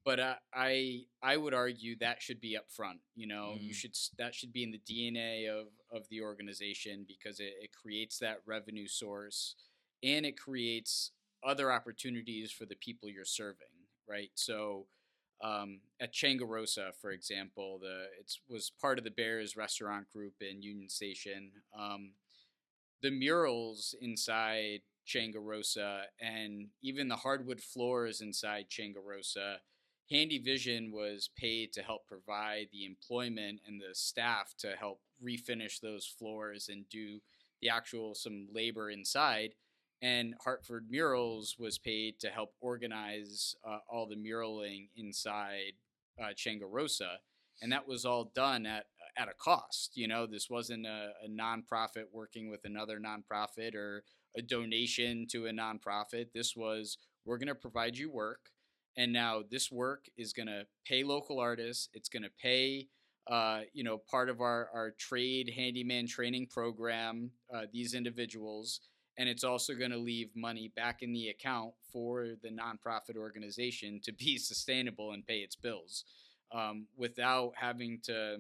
but uh, I I would argue that should be up front. You know, mm. you should that should be in the DNA of of the organization because it, it creates that revenue source and it creates other opportunities for the people you're serving. Right, so. Um, at Chango Rosa, for example, the it was part of the Bears restaurant group in Union Station. Um, the murals inside Chango Rosa and even the hardwood floors inside Chango Rosa Handy Vision was paid to help provide the employment and the staff to help refinish those floors and do the actual some labor inside. And Hartford Murals was paid to help organize uh, all the muraling inside uh, Chango Rosa, and that was all done at at a cost. You know, this wasn't a, a nonprofit working with another nonprofit or a donation to a nonprofit. This was we're going to provide you work, and now this work is going to pay local artists. It's going to pay. Uh, you know, part of our, our trade handyman training program, uh, these individuals, and it's also going to leave money back in the account for the nonprofit organization to be sustainable and pay its bills um, without having to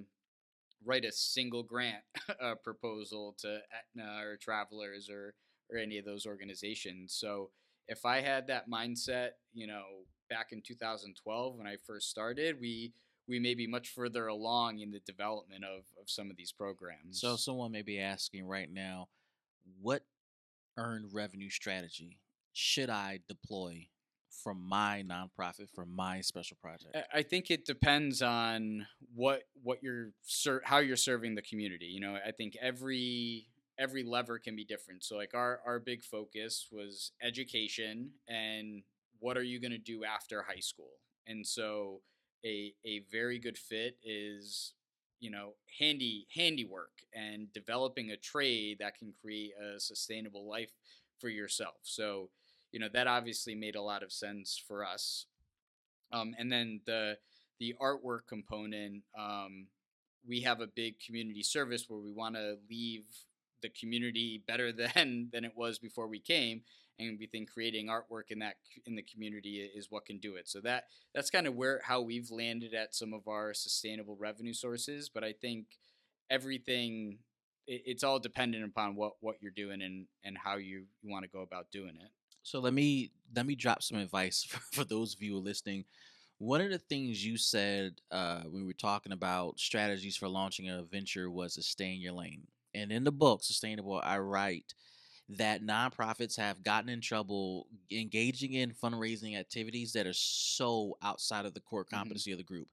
write a single grant uh, proposal to Aetna or Travelers or or any of those organizations. So if I had that mindset, you know, back in 2012 when I first started, we we may be much further along in the development of, of some of these programs. So someone may be asking right now, what earned revenue strategy should I deploy from my nonprofit for my special project? I think it depends on what what you're ser- how you're serving the community. You know, I think every every lever can be different. So like our our big focus was education and what are you going to do after high school? And so a a very good fit is you know handy handiwork and developing a trade that can create a sustainable life for yourself. So you know that obviously made a lot of sense for us. Um, and then the the artwork component, um, we have a big community service where we want to leave the community better than than it was before we came and we think creating artwork in that in the community is what can do it. So that that's kind of where how we've landed at some of our sustainable revenue sources but i think everything it, it's all dependent upon what what you're doing and and how you, you want to go about doing it. So let me let me drop some advice for, for those of you listening. One of the things you said uh, when we were talking about strategies for launching a venture was to stay in your lane. And in the book sustainable i write that nonprofits have gotten in trouble engaging in fundraising activities that are so outside of the core Mm-hmm. competency of the group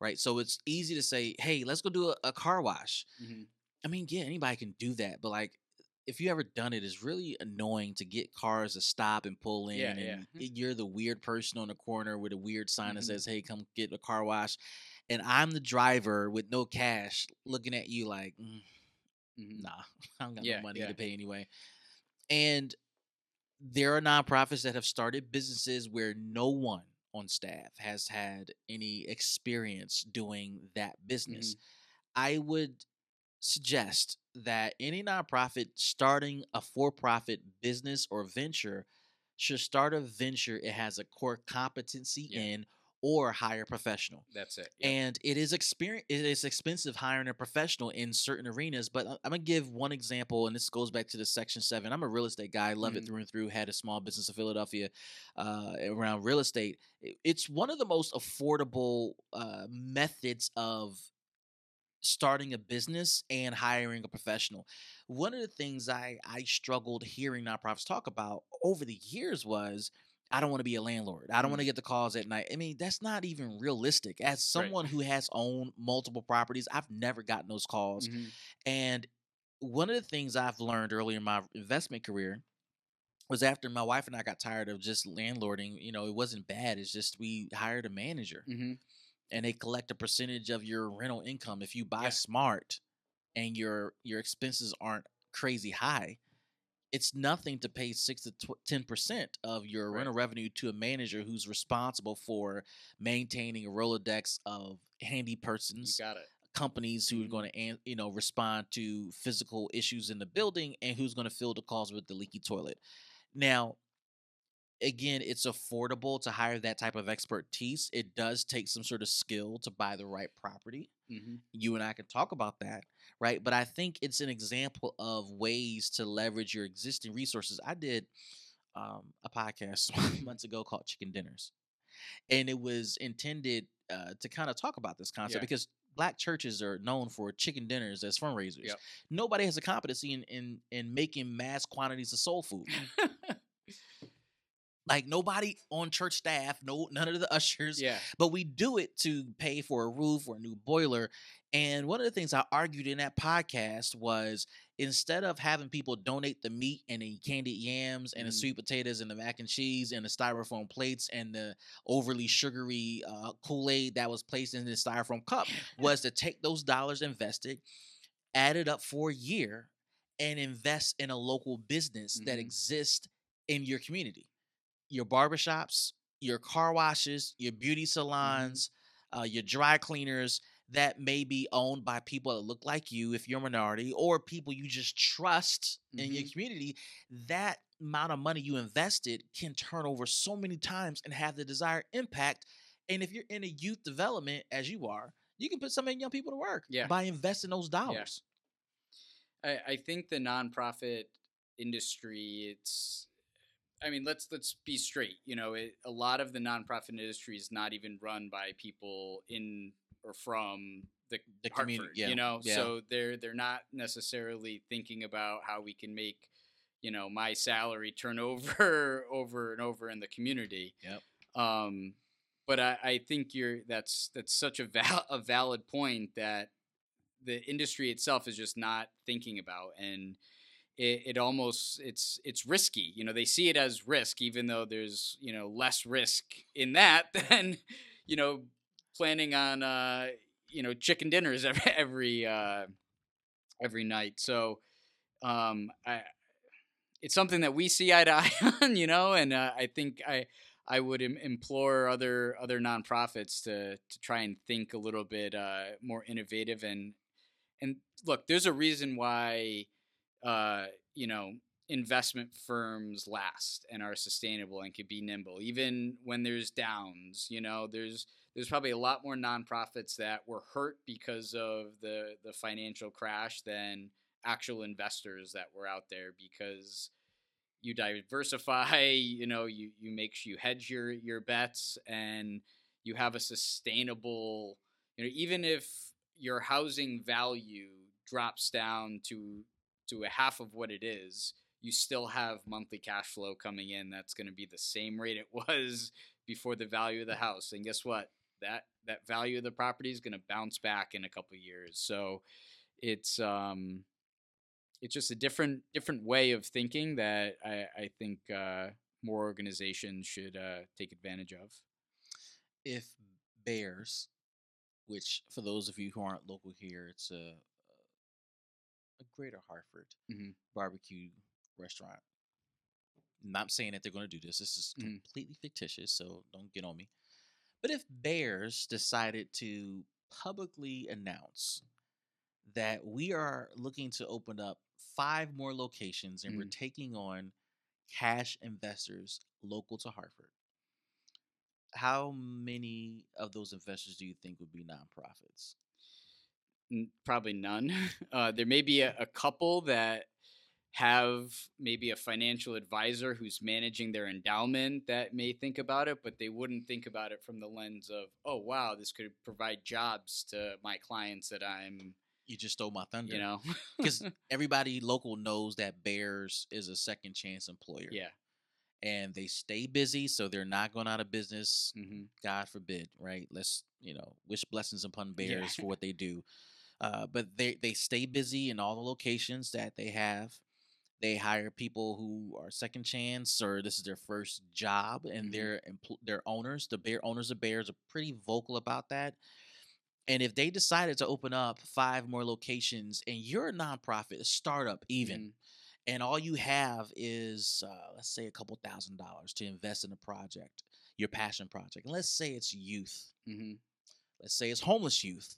right so it's easy to say hey let's go do a, a car wash mm-hmm. i mean yeah anybody can do that but like if you ever done it, it's really annoying to get cars to stop and pull in, Yeah, and yeah. you're the weird person on the corner with a weird sign that Mhm. says, "Hey, come get a car wash," and I'm the driver with no cash, looking at you like, mm, Mhm. "Nah, I don't got Yeah, no money to pay anyway." And there are nonprofits that have started businesses where no one on staff has had any experience doing that business. Mm-hmm. I would suggest that any nonprofit starting a for-profit business or venture should start a venture it has a core competency Yeah. in or hire a professional. That's it. Yep. And it is experience. It is expensive hiring a professional in certain arenas. But I- I'm gonna give one example, and this goes back to the Section Seven. I'm a real estate guy. Love it Mhm. through and through. Had a small business in Philadelphia uh, around real estate. It's one of the most affordable uh, methods of starting a business and hiring a professional. One of the things I I struggled hearing nonprofits talk about over the years was I don't want to be a landlord. I don't want to get the calls at night. I mean, that's not even realistic. As someone who has owned multiple properties, I've never gotten those calls. Mhm. And one of the things I've learned early in my investment career was after my wife and I got tired of just landlording, you know, it wasn't bad. It's just we hired a manager Mhm. and they collect a percentage of your rental income. If you buy Yeah. smart and your your expenses aren't crazy high, it's nothing to pay six to ten percent of your Right. rental revenue to a manager who's responsible for maintaining a rolodex of handy You persons, got it. companies who are Mhm. going to you know respond to physical issues in the building, and who's going to fill the calls with the leaky toilet. Now, again, it's affordable to hire that type of expertise. It does take some sort of skill to buy the right property. hmm You and I can talk about that, right? But I think it's an example of ways to leverage your existing resources. I did um, a podcast months ago called Chicken Dinners, and it was intended uh, to kind of talk about this concept Yeah. because black churches are known for chicken dinners as fundraisers. Yep. Nobody has a competency in, in in making mass quantities of soul food. Like nobody on church staff, no none of the ushers, Yeah. but we do it to pay for a roof or a new boiler. And one of the things I argued in that podcast was instead of having people donate the meat and the candied yams and the Mhm. sweet potatoes and the mac and cheese and the styrofoam plates and the overly sugary uh, Kool Aid that was placed in the styrofoam cup, was to take those dollars invested, add it up for a year, and invest in a local business that Mhm. exists in your community. Your barbershops, your car washes, your beauty salons, uh, your dry cleaners that may be owned by people that look like you if you're a minority or people you just trust in your community. That amount of money you invested can turn over so many times and have the desired impact. And if you're in a youth development, as you are, you can put some of young people to work Yeah. by investing those dollars. I, I think the nonprofit industry, it's I mean, let's let's be straight. You know, it, a lot of the nonprofit industry is not even run by people in or from the, The Hartford. community, yeah, You know, yeah. so they're they're not necessarily thinking about how we can make you know my salary turn over over and over in the community. Yep. Um, but I, I think you're that's that's such a val- a valid point that the industry itself is just not thinking about and it, it almost it's it's risky you know they see it as risk even though there's you know less risk in that than you know planning on uh you know chicken dinners every every uh every night so um i it's something that we see eye to eye on you know and uh, i think i I would Im- implore other other nonprofits to to try and think a little bit uh, more innovative and and look. There's a reason why uh, you know investment firms last and are sustainable and can be nimble even when there's downs. You know, there's there's probably a lot more nonprofits that were hurt because of the the financial crash than actual investors that were out there because you diversify you know you you make sure you hedge your your bets and you have a sustainable you know even if your housing value drops down to to a half of what it is you still have monthly cash flow coming in that's going to be the same rate it was before the value of the house. And guess what? That that value of the property is going to bounce back in a couple years. So it's um it's just a different different way of thinking that I, I think uh, more organizations should uh, take advantage of. If Bears, which for those of you who aren't local here, it's a a Greater Hartford Mhm. barbecue restaurant. Not saying that they're going to do this. This is Mhm. completely fictitious, so don't get on me. But if Bears decided to publicly announce that we are looking to open up five more locations and we're Mhm. taking on cash investors local to Hartford, how many of those investors do you think would be nonprofits? N- Probably none. Uh, there may be a, a couple that have maybe a financial advisor who's managing their endowment that may think about it, but they wouldn't think about it from the lens of, oh wow, this could provide jobs to my clients that I'm, You just stole my thunder. you know, because everybody local knows that Bears is a second chance employer. yeah. and they stay busy, so they're not going out of business. hmm God forbid, right? Let's you know wish blessings upon Yeah. Bears for what they do. Uh, but they they stay busy in all the locations that they have. They hire people who are second chance or this is their first job, and Mhm. their their owners, the bear owners of Bears, are pretty vocal about that. And if they decided to open up five more locations, and you're a nonprofit, a startup, even, Mhm. and all you have is uh, let's say a couple thousand dollars to invest in a project, your passion project, and let's say it's youth, hmm let's say it's homeless youth,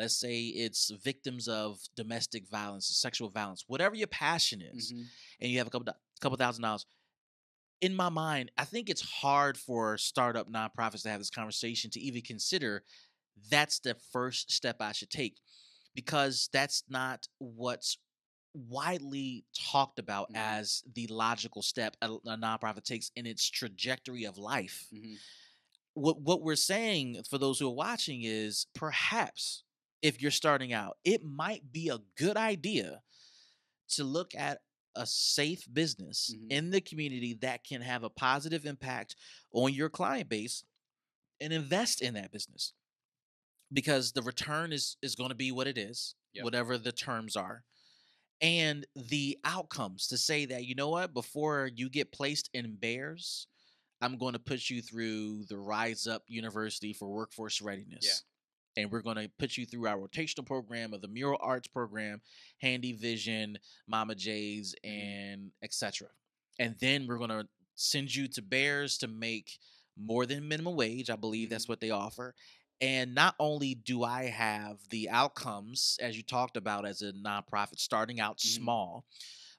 let's say it's victims of domestic violence, sexual violence, whatever your passion is, hmm and you have a couple couple thousand dollars. In my mind, I think it's hard for startup nonprofits to have this conversation to even consider that's the first step I should take because that's not what's widely talked about Mhm. as the logical step a, a nonprofit takes in its trajectory of life. hmm What what we're saying for those who are watching is perhaps if you're starting out, it might be a good idea to look at a safe business Mhm. in the community that can have a positive impact on your client base and invest in that business because the return is is going to be what it is Yep. whatever the terms are and the outcomes to say that you know what before you get placed in bears i'm going to put you through the rise up university for workforce readiness and we're going to put you through our rotational program of the mural arts program handy vision mama j's and etc and then we're going to send you to bears to make more than minimum wage i believe that's what they offer. And not only do I have the outcomes, as you talked about, as a nonprofit starting out Mhm. small,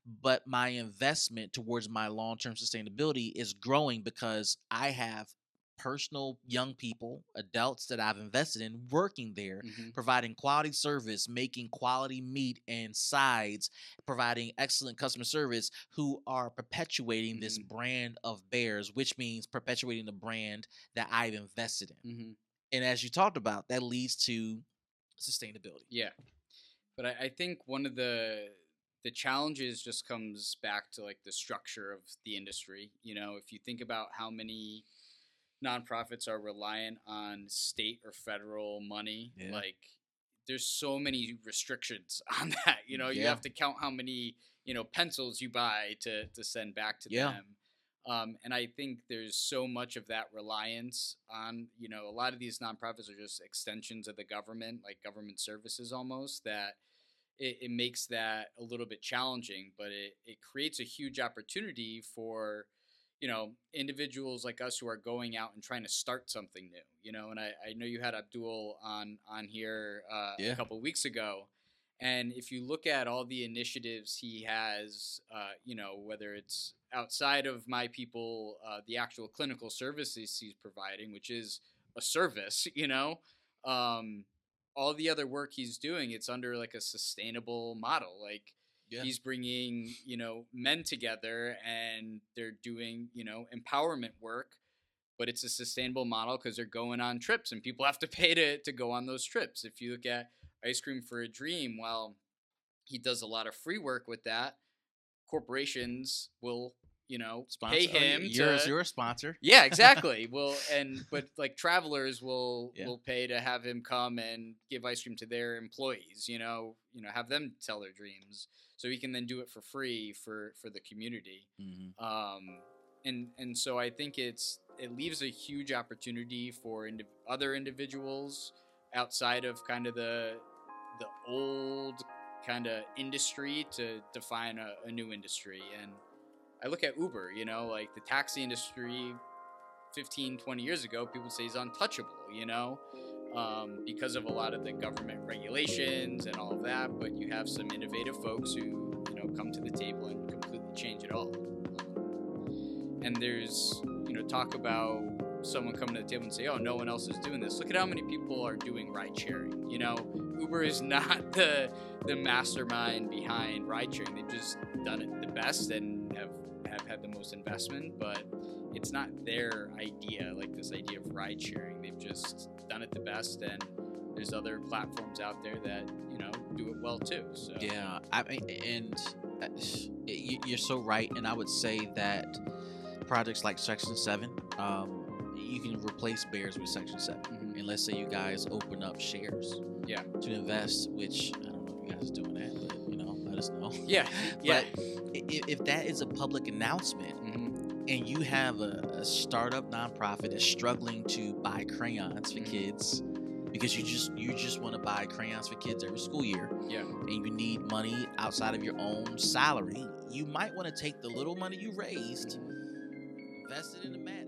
but my investment towards my long term sustainability is growing because I have personal young people, adults that I've invested in working there, Mhm. providing quality service, making quality meat and sides, providing excellent customer service, who are perpetuating this Mhm. brand of bears, which means perpetuating the brand that I've invested in Mhm. and as you talked about, that leads to sustainability. Yeah, but I, I think one of the the challenges just comes back to like the structure of the industry. You know, if you think about how many nonprofits are reliant on state or federal money, Yeah. like there's so many restrictions on that. You know, you have to count how many you know pencils you buy to to send back to Yeah. them. Um, and I think there's so much of that reliance on, you know, a lot of these nonprofits are just extensions of the government, like government services almost, that it, it makes that a little bit challenging, but it, it creates a huge opportunity for, you know, individuals like us who are going out and trying to start something new, you know, and I, I know you had Abdul on, on here uh, Yeah. a couple of weeks ago. And if you look at all the initiatives he has, uh, you know, whether it's outside of my people, uh, the actual clinical services he's providing, which is a service, you know, um, all the other work he's doing, it's under like a sustainable model. Like Yeah. he's bringing, you know, men together and they're doing, you know, empowerment work, but it's a sustainable model because they're going on trips and people have to pay to, to go on those trips. If you look at Ice Cream for a Dream, well, he does a lot of free work with that. Corporations will, you know, Sponsor. pay oh, him You're, to. you're a sponsor. Yeah, exactly. well, and but like travelers will Yeah. will pay to have him come and give ice cream to their employees. You know, you know, have them tell their dreams, so he can then do it for free for for the community. Mhm. Um, and and so I think it's it leaves a huge opportunity for indi- other individuals outside of kind of the the old kind of industry to define a, a new industry and i look at uber you know like the taxi industry 15 20 years ago people would say is untouchable you know um, because of a lot of the government regulations and all of that but you have some innovative folks who you know come to the table and completely change it all. Um, and there's you know talk about someone coming to the table and say oh no one else is doing this. Look at how many people are doing ride sharing. You know uber is not the the mastermind behind ride sharing. They've just done it the best and have have had the most investment but it's not their idea like this idea of ride sharing they've just done it the best and there's other platforms out there that you know do it well too so Yeah, I mean, and uh, you- you're so right. And I would say that projects like Section Seven, um, you can replace Bears with Section 7 Mhm. And let's say you guys open up shares, Yeah. to invest. Which I don't know if you guys are doing that, but you know, let us know. yeah yeah But i- if that is a public announcement. And you have a, a startup nonprofit that's struggling to buy crayons for Mhm. kids because you just you just want to buy crayons for kids every school year yeah and you need money outside of your own salary you might want to take the little money you raised invest it in the math